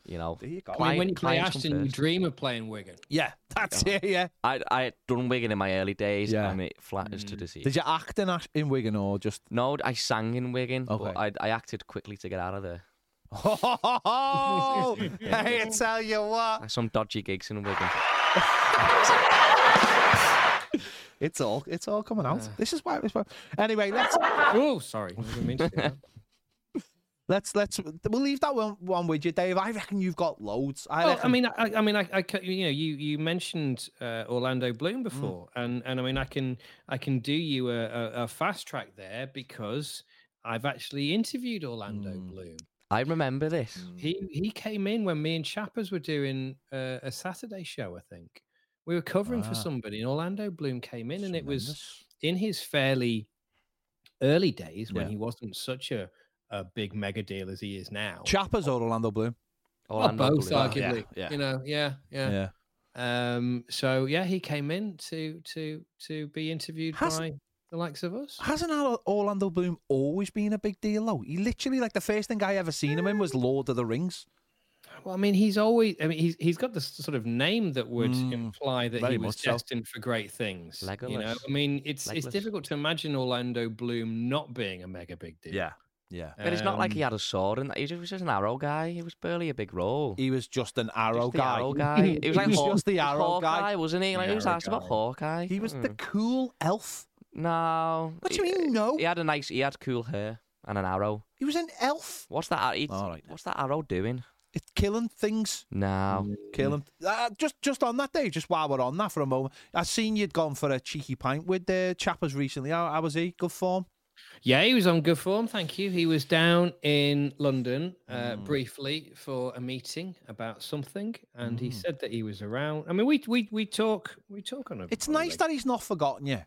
you know, you. I mean, when you play Ashton, you dream of playing Wigan. Yeah, that's it. Yeah. I I had done Wigan in my early days, Yeah. and it flatters to deceive. Did you act in Ash- in Wigan or just? No, I sang in Wigan, Okay. but I, I acted quickly to get out of there. Oh, hey, I tell you what, some dodgy gigs in Wigan. it's all it's all coming out. This is why. It's why. Anyway, let's. Oh, sorry. I didn't mean to do that. Let's let's we'll leave that one one with you, Dave. I reckon you've got loads. I, Well, reckon, I mean, I, I mean, I, I, you know, you you mentioned uh, Orlando Bloom before, and and I mean, I can I can do you a, a, a fast track there because I've actually interviewed Orlando Mm. Bloom. I remember this. He he came in when me and Chappers were doing uh, a Saturday show. I think we were covering Ah. for somebody, and Orlando Bloom came in, and it was in his fairly early days when Yeah. he wasn't such a a big mega deal as he is now. Chappers or Orlando Bloom. Well, both, Bloom. arguably. Yeah, yeah. You know, yeah, yeah. Yeah. Um, so yeah, he came in to to to be interviewed Has- by the likes of us. Hasn't Or- Orlando Bloom always been a big deal though? He literally like the first thing I ever seen him in was Lord of the Rings. Well, I mean, he's always. I mean, he's he's got this sort of name that would Mm, imply that he was much so. destined for great things. You know, I mean, it's it's difficult to imagine Orlando Bloom not being a mega big deal. Yeah. Yeah. But it's not like he Um, had a sword and. He was just an arrow guy. He was barely a big role. He was just an arrow Just the guy. arrow guy. He was like he was Haw- just the he was arrow guy. Wasn't he? Like, he was arrow asked about. Hawkeye? He was the Mm. cool elf. No. What do you mean, no? He had a nice. He had cool hair and an arrow. He was an elf. What's that? ar- he- All right then. What's that arrow doing? It's killing things. Now, Killing. Uh, just just on that day, just while we're on that for a moment, I seen you'd gone for a cheeky pint with the Chappers recently. How, how was he? Good form. Yeah, he was on good form. Thank you. He was down in London uh, Mm. briefly for a meeting about something, and he Mm. said that he was around. I mean, we we we talk we talk on a. It's nice reg- that he's not forgotten you.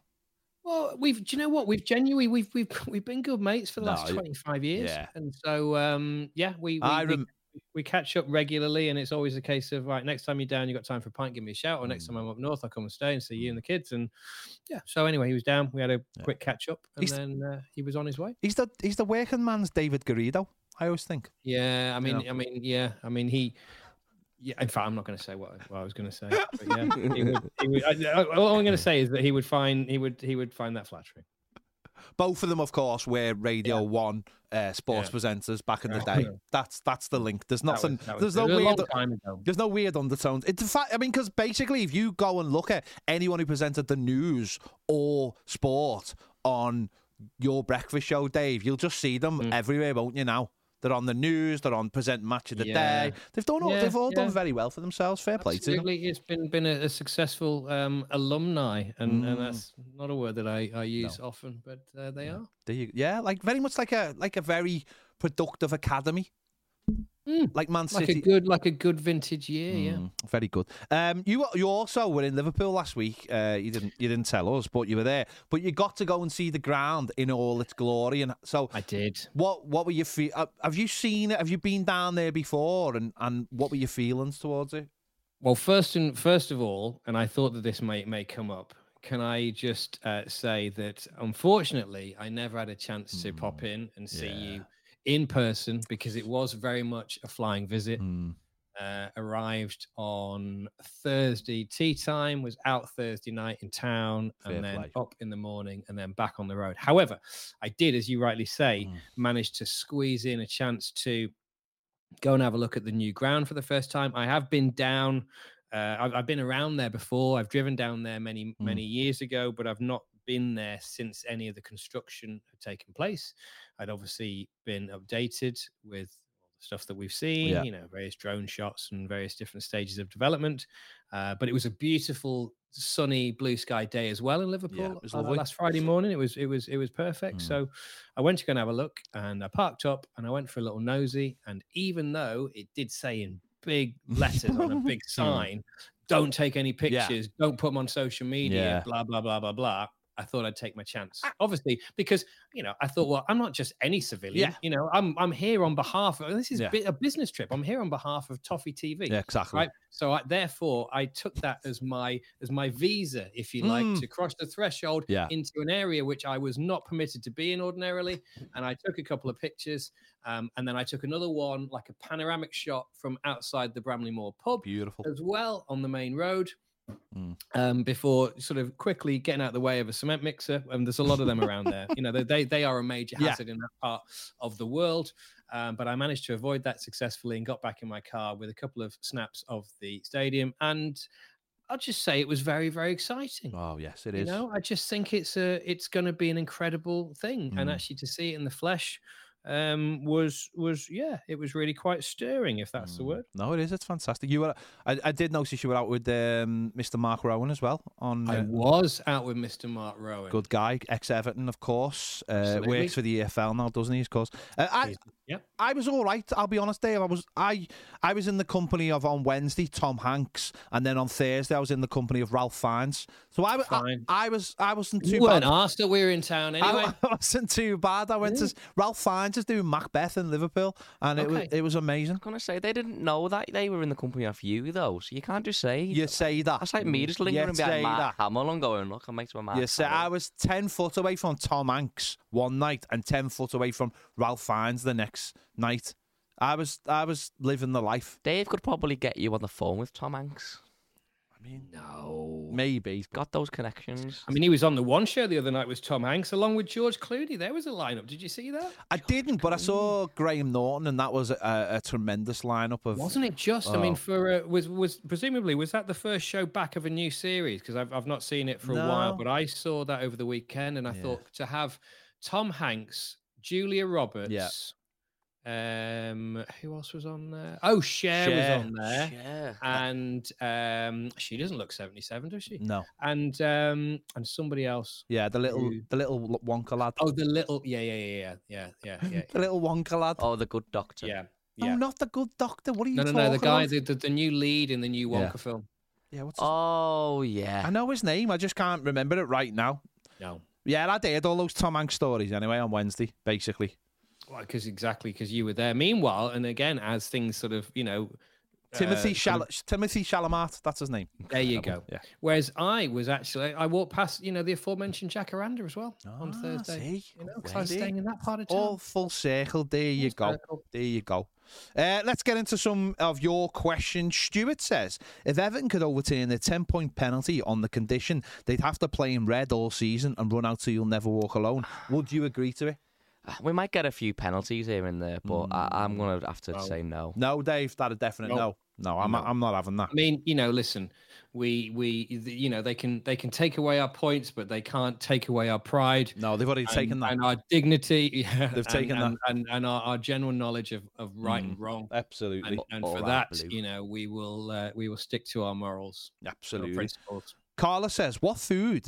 Well, we've do you know what we've genuinely we've we've we've been good mates for the No, last twenty five years, yeah. and so um yeah we we, I we, rem- we catch up regularly, and it's always a case of right next time you're down, you've got time for a pint, give me a shout, or next time Mm. I'm up north, I'll come and stay and see you and the kids, and yeah. So anyway, he was down. We had a Yeah. quick catch up, and He's- then uh, he was on his way. He's the he's the working man's David Garrido. I always think. Yeah, I mean, know. I mean, yeah, I mean, he. Yeah, in fact, I'm not going to say what, what I was going to say. But yeah, he would, he would, I- all I'm going to say is that he would find he would he would find that flattering. Both of them, of course, were Radio Yeah. One uh, sports Yeah. presenters back in the day. That's that's the link. There's That nothing. was- that was- there's no was a long weird. There's no weird undertones. It's a fact. I mean, because basically, if you go and look at anyone who presented the news or sport on your breakfast show, Dave, you'll just see them Mm. everywhere, won't you? Now they're on the news. They're on present match of the Yeah. day. They've done. All, Yeah, they've all done very well for themselves. Fair play to them. It's been been a, a successful um, alumni, and, Mm. and that's not a word that I, I use often, but uh, they are. Do you, yeah, like very much like a like a very productive academy, Mm. like Man City, Like a good, like a good vintage year, yeah. Mm, very good. Um, you you also were in Liverpool last week. Uh, you didn't you didn't tell us, but you were there. But you got to go and see the ground in all its glory. And so, I did. what what were your fe- uh, Have you seen it? Have you been down there before? And and what were your feelings towards it? Well, first and first of all, and I thought that this may may come up. Can I just uh, say that unfortunately, I never had a chance to pop in and see yeah. you in person because it was very much a flying visit. Mm, uh, arrived on Thursday tea time, was out Thursday night in town, Fair and then play. up in the morning, and then back on the road. However, I did, as you rightly say, Mm. manage to squeeze in a chance to go and have a look at the new ground for the first time. I have been down. Uh, I've, I've been around there before. I've driven down there many Mm. many years ago, but I've not been there since any of the construction had taken place. I'd obviously been updated with all the stuff that we've seen, Yeah. you know, various drone shots and various different stages of development. Uh, but it was a beautiful, sunny, blue sky day as well in Liverpool. was uh, last Friday morning, it was it was it was perfect. Mm. So I went to go and have a look, and I parked up, and I went for a little nosy. And even though it did say in big letters on a big sign, "Don't take any Hmm. Yeah. pictures, don't put them on social media," Yeah. blah blah blah blah blah. I thought I'd take my chance, obviously, because you know I thought, well, I'm not just any civilian. Yeah. You know, I'm I'm here on behalf of this is Yeah. a business trip. I'm here on behalf of Toffee TV. yeah, exactly. Right. So I, therefore, I took that as my as my visa, if you like, Mm. to cross the threshold Yeah. into an area which I was not permitted to be in ordinarily. And I took a couple of pictures, um, and then I took another one, like a panoramic shot from outside the Bramley Moore pub, Beautiful. as well on the main road. Mm. Um, before sort of quickly getting out of the way of a cement mixer, and there's a lot of them around there. You know, they they, are a major Yeah. hazard in that part of the world. Um, but I managed to avoid that successfully and got back in my car with a couple of snaps of the stadium. And I'll just say it was very, very exciting. Oh yes, it You is. know, I just think it's a it's going to be an incredible thing, and Mm. actually to see it in the flesh um, was was yeah, it was really quite stirring, if that's the Mm. word. No, it is. It's fantastic. You were. I, I did notice you were out with um, Mr. Mark Rowan as well. On I uh, was out with Mr. Mark Rowan. good guy, ex Everton, of course. Uh, works for the EFL now, doesn't he? Of course. Uh, I Yep. I was all right. I'll be honest, Dave. I was I I was in the company of on Wednesday Tom Hanks, and then on Thursday I was in the company of Ralph Fiennes. So I, wa- I, I was I wasn't too You weren't bad. asked that we were in town anyway. I wasn't too bad. I went to Ralph Fiennes is do Macbeth in Liverpool, and it was it was amazing. I'm gonna say they didn't know that they were in the company of you though, so you can't just say. You say that. That's like me just lingering behind Mark that. Hamill and going, "Look, I'm mates with Mark." You say I was ten foot away from Tom Hanks one night, and ten foot away from Ralph Fiennes the next night. I was I was living the life. Dave could probably get you on the phone with Tom Hanks. I mean, no. maybe. He's got those connections. I mean, he was on the one show the other night with Tom Hanks, along with George Clooney. There was a lineup. Did you see that? I didn't, but I saw Graham Norton, and that was a, a tremendous lineup of. Wasn't it just? I mean, Oh. for uh, was was presumably was that the first show back of a new series? Because I've I've not seen it for a while, but I saw that over the weekend, and I Yeah. thought to have Tom Hanks, Julia Roberts, um, who else was on there? Oh, Cher, Cher. was on there. Yeah. And um, she doesn't look seventy-seven, does she? No, And um, and somebody else. yeah, the little Who- the little Wonka lad, Oh, the little yeah yeah yeah yeah yeah yeah yeah the little Wonka lad. Oh, the good doctor. yeah. No, yeah. not the good doctor. What are you No, no, talking no. The guy, the, the, the new lead in the new Yeah. Wonka film. Yeah, what's his... Oh yeah. I know his name. I just can't remember it right now. No, Yeah, I did all those Tom Hanks stories anyway on Wednesday, basically. Because exactly because you were there. Meanwhile, and again, as things sort of you know, Timothy uh, Shal- Timothy Chalamet, that's his name. there you go. Yeah. Whereas I was actually, I walked past you know the aforementioned Jacaranda as well on Ah, Thursday. see? You know, I was staying in that part of town. All full circle. There you go. circle. There you go. Uh, let's get into some of your questions. Stuart says if Everton could overturn their 10 point penalty on the condition they'd have to play in red all season and run out so you'll never walk alone, would you agree to it? Ah, we might get a few penalties here and there, but I, I'm mm, gonna have to Well, say no. No, Dave, that a definite no. No. No, I'm, No. I'm not having that. I mean, you know, listen, we we you know they can they can take away our points, but they can't take away our pride. No, they've already and, taken that. and our dignity. Yeah, They've and- taken that. and, and, and our, our general knowledge of, of right and mm, wrong. Absolutely. And, and for right, that, you know, we will uh, we will stick to our morals, our Absolutely. principles. Carla says, What food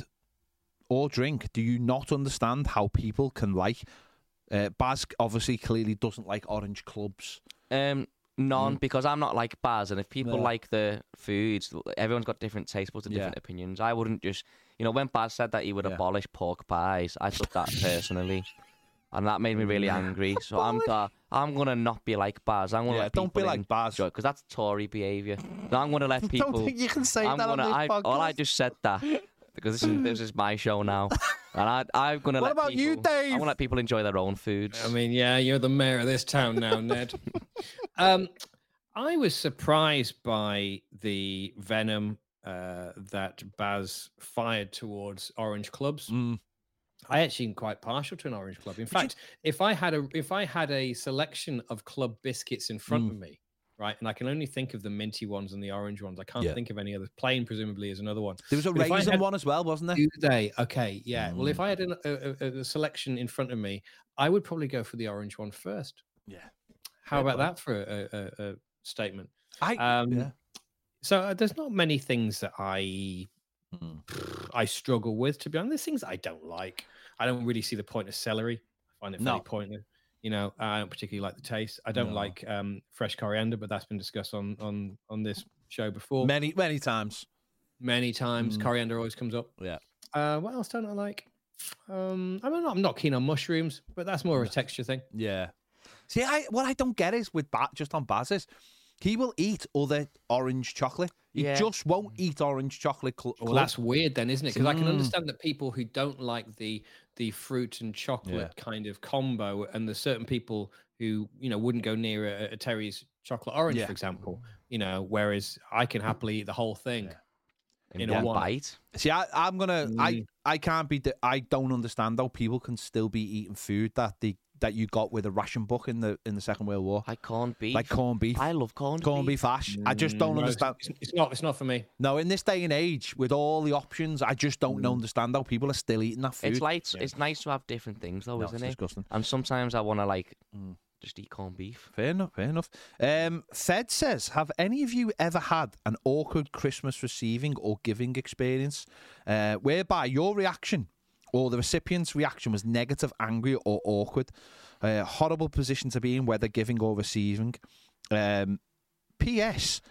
or drink do you not understand how people can like? Uh, Baz obviously clearly doesn't like orange clubs. Um, none because I'm not like Baz, and if people Mm. No. like the foods, everyone's got different tastes buds and Yeah. different opinions. I wouldn't just, you know, when Baz said that he would Yeah. abolish pork pies, I took that personally, and that made me really angry. So I'm uh, I'm gonna not be like Baz. I'm gonna Yeah, let don't be people like Baz. enjoy because that's Tory behaviour. I'm gonna let people. don't think you can say I'm that gonna. on this I, podcast. all I just said that because this is this is my show now, and I I'm gonna What let about you, people, Dave? I'm gonna let people enjoy their own foods. I mean, yeah, you're the mayor of this town now, Ned. um, I was surprised by the venom uh, that Baz fired towards orange clubs. Mm. I actually am quite partial to an orange club. In fact, if I had a if I had a selection of club biscuits in front of me, right, and I can only think of the minty ones and the orange ones, I can't Yeah. think of any others. Plain presumably is another one. There was a But raisin one as well, wasn't there? They? Okay, yeah. Well, if Mm. I had an, a, a, a selection in front of me, I would probably go for the orange one first. Yeah. How Fair about play. that for a, a, statement? I, Um, yeah. So uh, there's not many things that I Mm. I struggle with. To be honest, there's things I don't like. I don't really see the point of celery. I find it No. very pointless. You know, I don't particularly like the taste. I don't No. like um, fresh coriander, but that's been discussed on on on this show before Many, many times. many times. Mm. Coriander always comes up. Yeah. Uh, what else don't I like? Um, I'm not, I'm not keen on mushrooms, but that's more of a texture thing. Yeah. See, I what I don't get is with Bat just on basis he will eat other orange chocolate. He Yeah. just won't eat orange chocolate. Cl- Well, that's weird then, isn't it? Because I can Mm. understand that people who don't like the the fruit and chocolate kind of combo, and there's certain people who you know wouldn't go near a, a Terry's chocolate orange, Yeah. for example. You know, whereas I can happily eat the whole thing. in in one one. bite. See, I, I'm gonna. I Mm. I can't be. I don't understand how people can still be eating food that they that you got with a ration book in the in the Second World War, Like corned beef. like corned beef, I love corned, corned beef. beef hash. I just don't Mm, no, understand. It's, it's not. It's not for me. No, in this day and age, with all the options, I just don't understand how people are still eating that food. It's like it's nice to have different things though, No, isn't it's it? disgusting. And sometimes I want to like Mm. just eat corned beef. Fair enough, fair enough. Um, Fed says, have any of you ever had an awkward Christmas receiving or giving experience uh, whereby your reaction or the recipient's reaction was negative, angry, or awkward? Uh, horrible position to be in, whether giving or receiving. Um, P.S.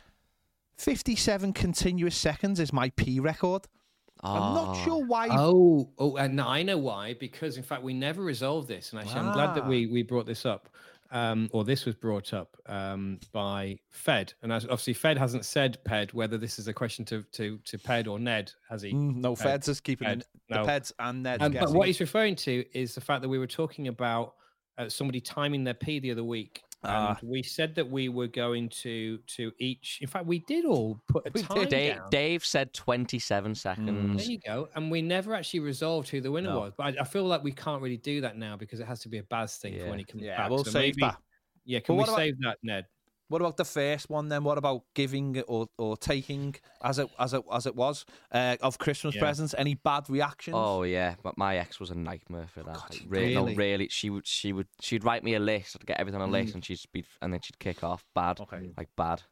57 continuous seconds is my P record. I'm not Ah. sure why. Oh, oh, and I know why. Because in fact, we never resolved this, and actually, I'm glad that Ah. we we brought this up, um, or this was brought up um, by Fed, and as, obviously Fed hasn't said Ped whether this is a question to to to Ped or Ned, has he? Mm, no, Ped. Feds is keeping Ped. the No. Peds and Ned. Um, but what he's referring to is the fact that we were talking about uh, somebody timing their pee the other week. Ah. And we said that we were going to to each. In fact, we did all put a time Dave, down. Dave said 27 Mm. seconds. There you go. And we never actually resolved who the winner No. was. But I, I feel like we can't really do that now because it has to be a Baz thing for when he comes yeah, back. we'll So save maybe- that. Yeah, can we what about- save that, Ned? What about the first one then? What about giving or, or taking as it as it as it was uh, of Christmas Yeah. presents? Any bad reactions? Oh yeah, but my ex was a nightmare for that. God, Like, really, no, really? really, she would, she would, she'd write me a list, I'd get everything on a list, and she'd be, and then she'd kick off bad, Okay. like bad.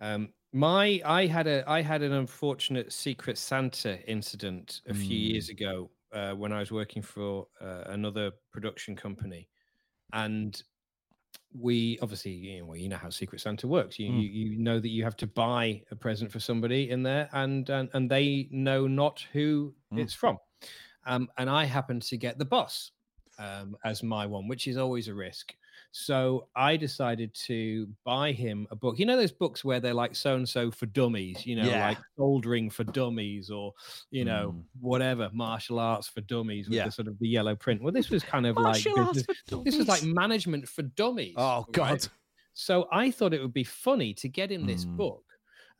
Um, my I had a I had an unfortunate Secret Santa incident a few Mm. years ago uh, when I was working for uh, another production company, and we obviously you know, well, you know how Secret Santa works. You, Mm. you you know that you have to buy a present for somebody in there, and and, and they know not who Mm. it's from. Um, and I happened to get the boss um, as my one, which is always a risk. So I decided to buy him a book. You know those books where they're like so and so for dummies, you know, Yeah. like soldering for dummies or you know Mm. whatever martial arts for dummies with Yeah. the sort of the yellow print. Well, this was kind of like business- this was like management for dummies. Oh right? God. So I thought it would be funny to get him this Mm. book.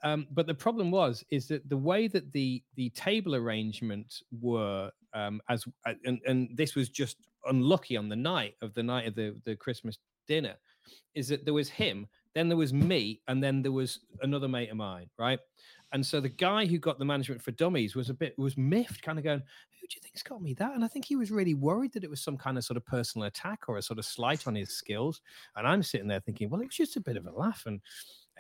Um, but the problem was is that the way that the the table arrangements were um, as uh, and, and this was just unlucky on the night of the night of the the Christmas dinner is that there was him then there was me and then there was another mate of mine right? And so the guy who got the management for dummies was a bit was miffed kind of going who do you think's got me that? And i think he was really worried that it was some kind of sort of personal attack or a sort of slight on his skills. And i'm sitting there thinking well it was just a bit of a laugh. And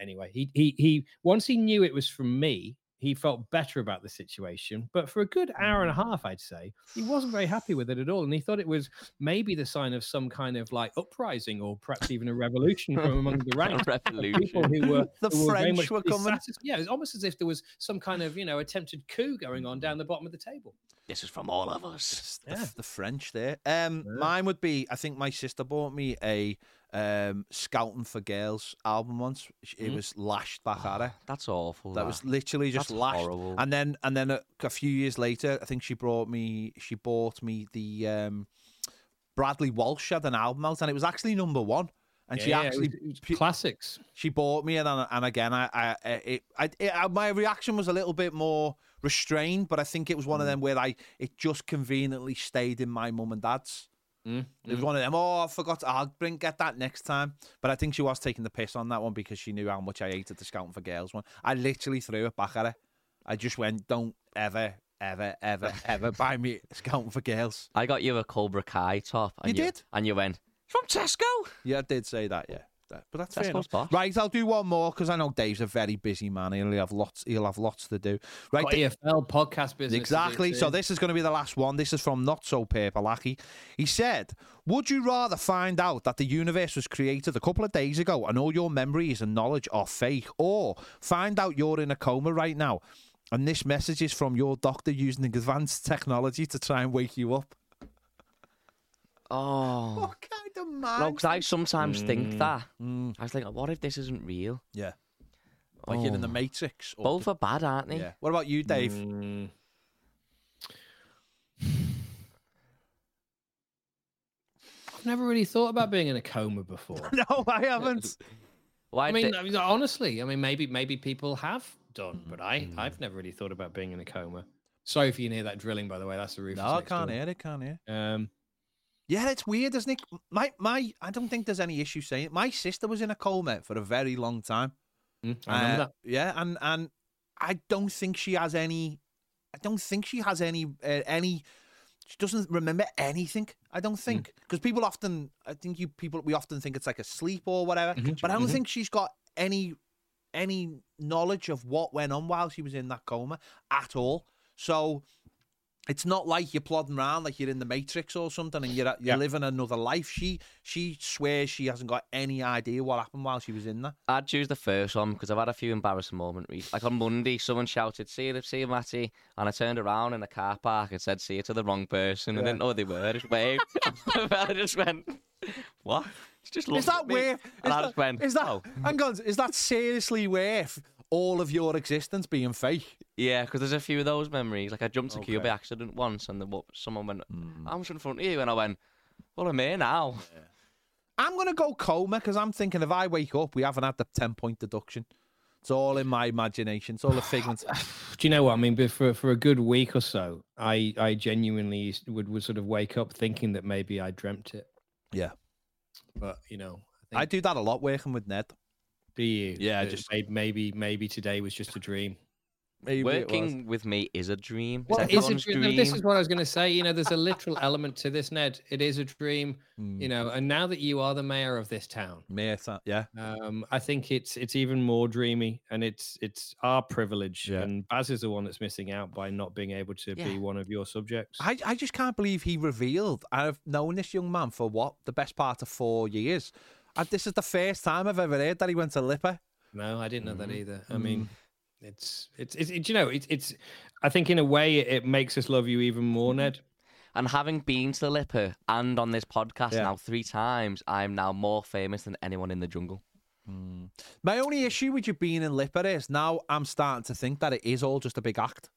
anyway he he he once he knew it was from me he felt better about the situation but for a good hour and a half i'd say he wasn't very happy with it at all and he thought it was maybe the sign of some kind of like uprising or perhaps even a revolution from among the ranks of people who were The who very French much were coming. yeah it was almost as if there was some kind of you know attempted coup going on down the bottom of the table This is from all of us. The, Yeah. the French there. Um, Yeah. mine would be. I think my sister bought me a um, "Scouting for Girls" album once. It Mm. was lashed back at her. That's awful. That was literally just That's lashed. horrible. And then and then a, a few years later, I think she brought me. She bought me the um, Bradley Walsh had an album out, and it was actually number one. And she Yeah, it actually was- it was classics she bought me it, and, and again, I, I, I- it, I, it, I, my reaction was a little bit more restrained, but I think it was Mm. one of them where I, it just conveniently stayed in my mum and dad's. Mm, It was one of them. Oh, I forgot. I'll bring get that next time. But I think she was taking the piss on that one because she knew how much I hated the scouting for girls one. I literally threw it back at her. I just went, "Don't ever, ever, ever, ever buy me scouting for girls." I got you a Cobra Kai top. And You did? and you went from Tesco. Yeah, I did say that. Yeah, but that's fair enough. boss. Right, I'll do one more because I know Dave's a very busy man. He'll have lots. He'll have lots to do. Right, got Dave- EFL podcast business Exactly. So this is going to be the last one. This is from Not So Paper Lackey. He said, Would you rather find out that the universe was created a couple of days ago and all your memories and knowledge are fake, or find out you're in a coma right now and this message is from your doctor using advanced technology to try and wake you up? Oh. What kind of man? No, because I sometimes think that. Mm, I was like, what if this isn't real? yeah. Like you're in the Oh. Matrix. or Both are bad, aren't they? Yeah. What about you, Dave? Mm. I've never really thought about being in a coma before. No, I haven't. Why I mean, di- I mean, honestly, I mean, maybe maybe people have done, but I I've never really thought about being in a coma. Sorry if you can hear that drilling, by the way. That's the roof. no, I can't hear it. Can't hear. Um, Yeah, it's weird, isn't it? My my, I don't think there's any issue saying it. My sister was in a coma for a very long time. Mm, I remember Uh, Yeah, and and I don't think she has any. I don't think she has any uh, any. She doesn't remember anything. I don't think because people often. I think you people we often think it's like a sleep or whatever, Mhm, but I don't mhm. think she's got any any knowledge of what went on while she was in that coma at all. So. It's not like you're plodding around like you're in the Matrix or something, and you're you're Yeah. living another life. She she swears she hasn't got any idea what happened while she was in there. I'd choose the first one because I've had a few embarrassing moments. Like on Monday, someone shouted, "See you, see you, Matty," and I turned around in the car park and said, "See you" to the wrong person. I Yeah. didn't know who they were. I just waved. I just went, "What?" She just Is that worth? is I that- just went, is that? "Oh." Hang on, is that seriously worth all of your existence being fake? Yeah, because there's a few of those memories. Like I jumped a queue by accident once, and the, someone went, Hmm. "I'm just in front of you," and I went, "Well, I'm here now." I'm gonna go coma because I'm thinking if I wake up, we haven't had the ten point deduction. It's all in my imagination. It's all a figment. Do you know what I mean? But for for a good week or so, I I genuinely would would sort of wake up thinking that maybe I dreamt it. yeah, But you know, I, I do that a lot working with Ned. Do you? Yeah, that just- may- maybe maybe today was just a dream. Maybe. Working with me is a dream. Well, it's it's a everyone's dream. dream. This is what I was going to say. You know, there's a literal element to this, Ned. It is a dream. Mm. You know, and now that you are the mayor of this town, mayor, that- yeah, um, I think it's it's even more dreamy, and it's it's our privilege. Yeah. And Baz is the one that's missing out by not being able to Yeah. be one of your subjects. I, I just can't believe he revealed. I've known this young man for what the best part of four years. And this is the first time I've ever heard that he went to LIPA. No, I didn't know that Mhm. either. I mean, mm-hmm. it's it's it's it, you know it's it's. I think in a way it, it makes us love you even more, mm-hmm. Ned. And having been to LIPA and on this podcast Yeah. now three times, I'm now more famous than anyone in the jungle. Mm. My only issue with you being in LIPA is now I'm starting to think that it is all just a big act.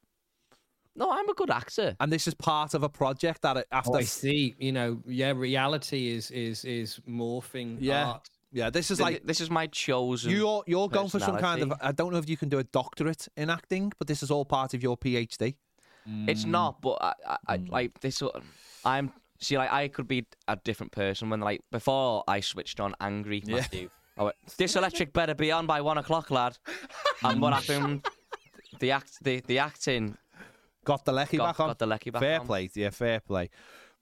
No, I'm a good actor. And this is part of a project that it, after Oh, I see. You know, yeah, reality is is is morphing. Yeah. art. yeah, this is like this is my chosen. you're you're going for some kind of. I don't know if you can do a doctorate in acting, but this is all part of your PhD. It's mm. not, but I, I, I mm. like this. Uh, I'm see, like I could be a different person when, like, before I switched on angry Yeah. Matthew. I went, this electric better be on by one o'clock, lad. And what happened? The act, the the acting Got the lecky got, back on. got the lecky back fair on. play, yeah, fair play.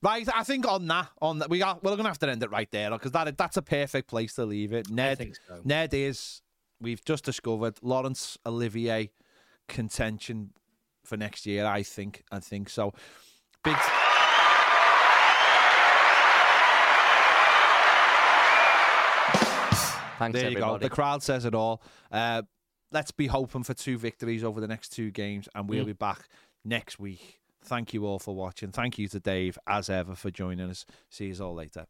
Right, I think on that, on that, we got we're gonna have to end it right there because that that's a perfect place to leave it. Ned, so. Ned is we've just discovered Laurence Olivier contention for next year. I think, I think so. Big. Thanks, There you go. The crowd says it all. Uh, let's be hoping for two victories over the next two games, and we'll Mm. be back next week. Thank you all for watching. Thank you to Dave, as ever, for joining us. See you all later.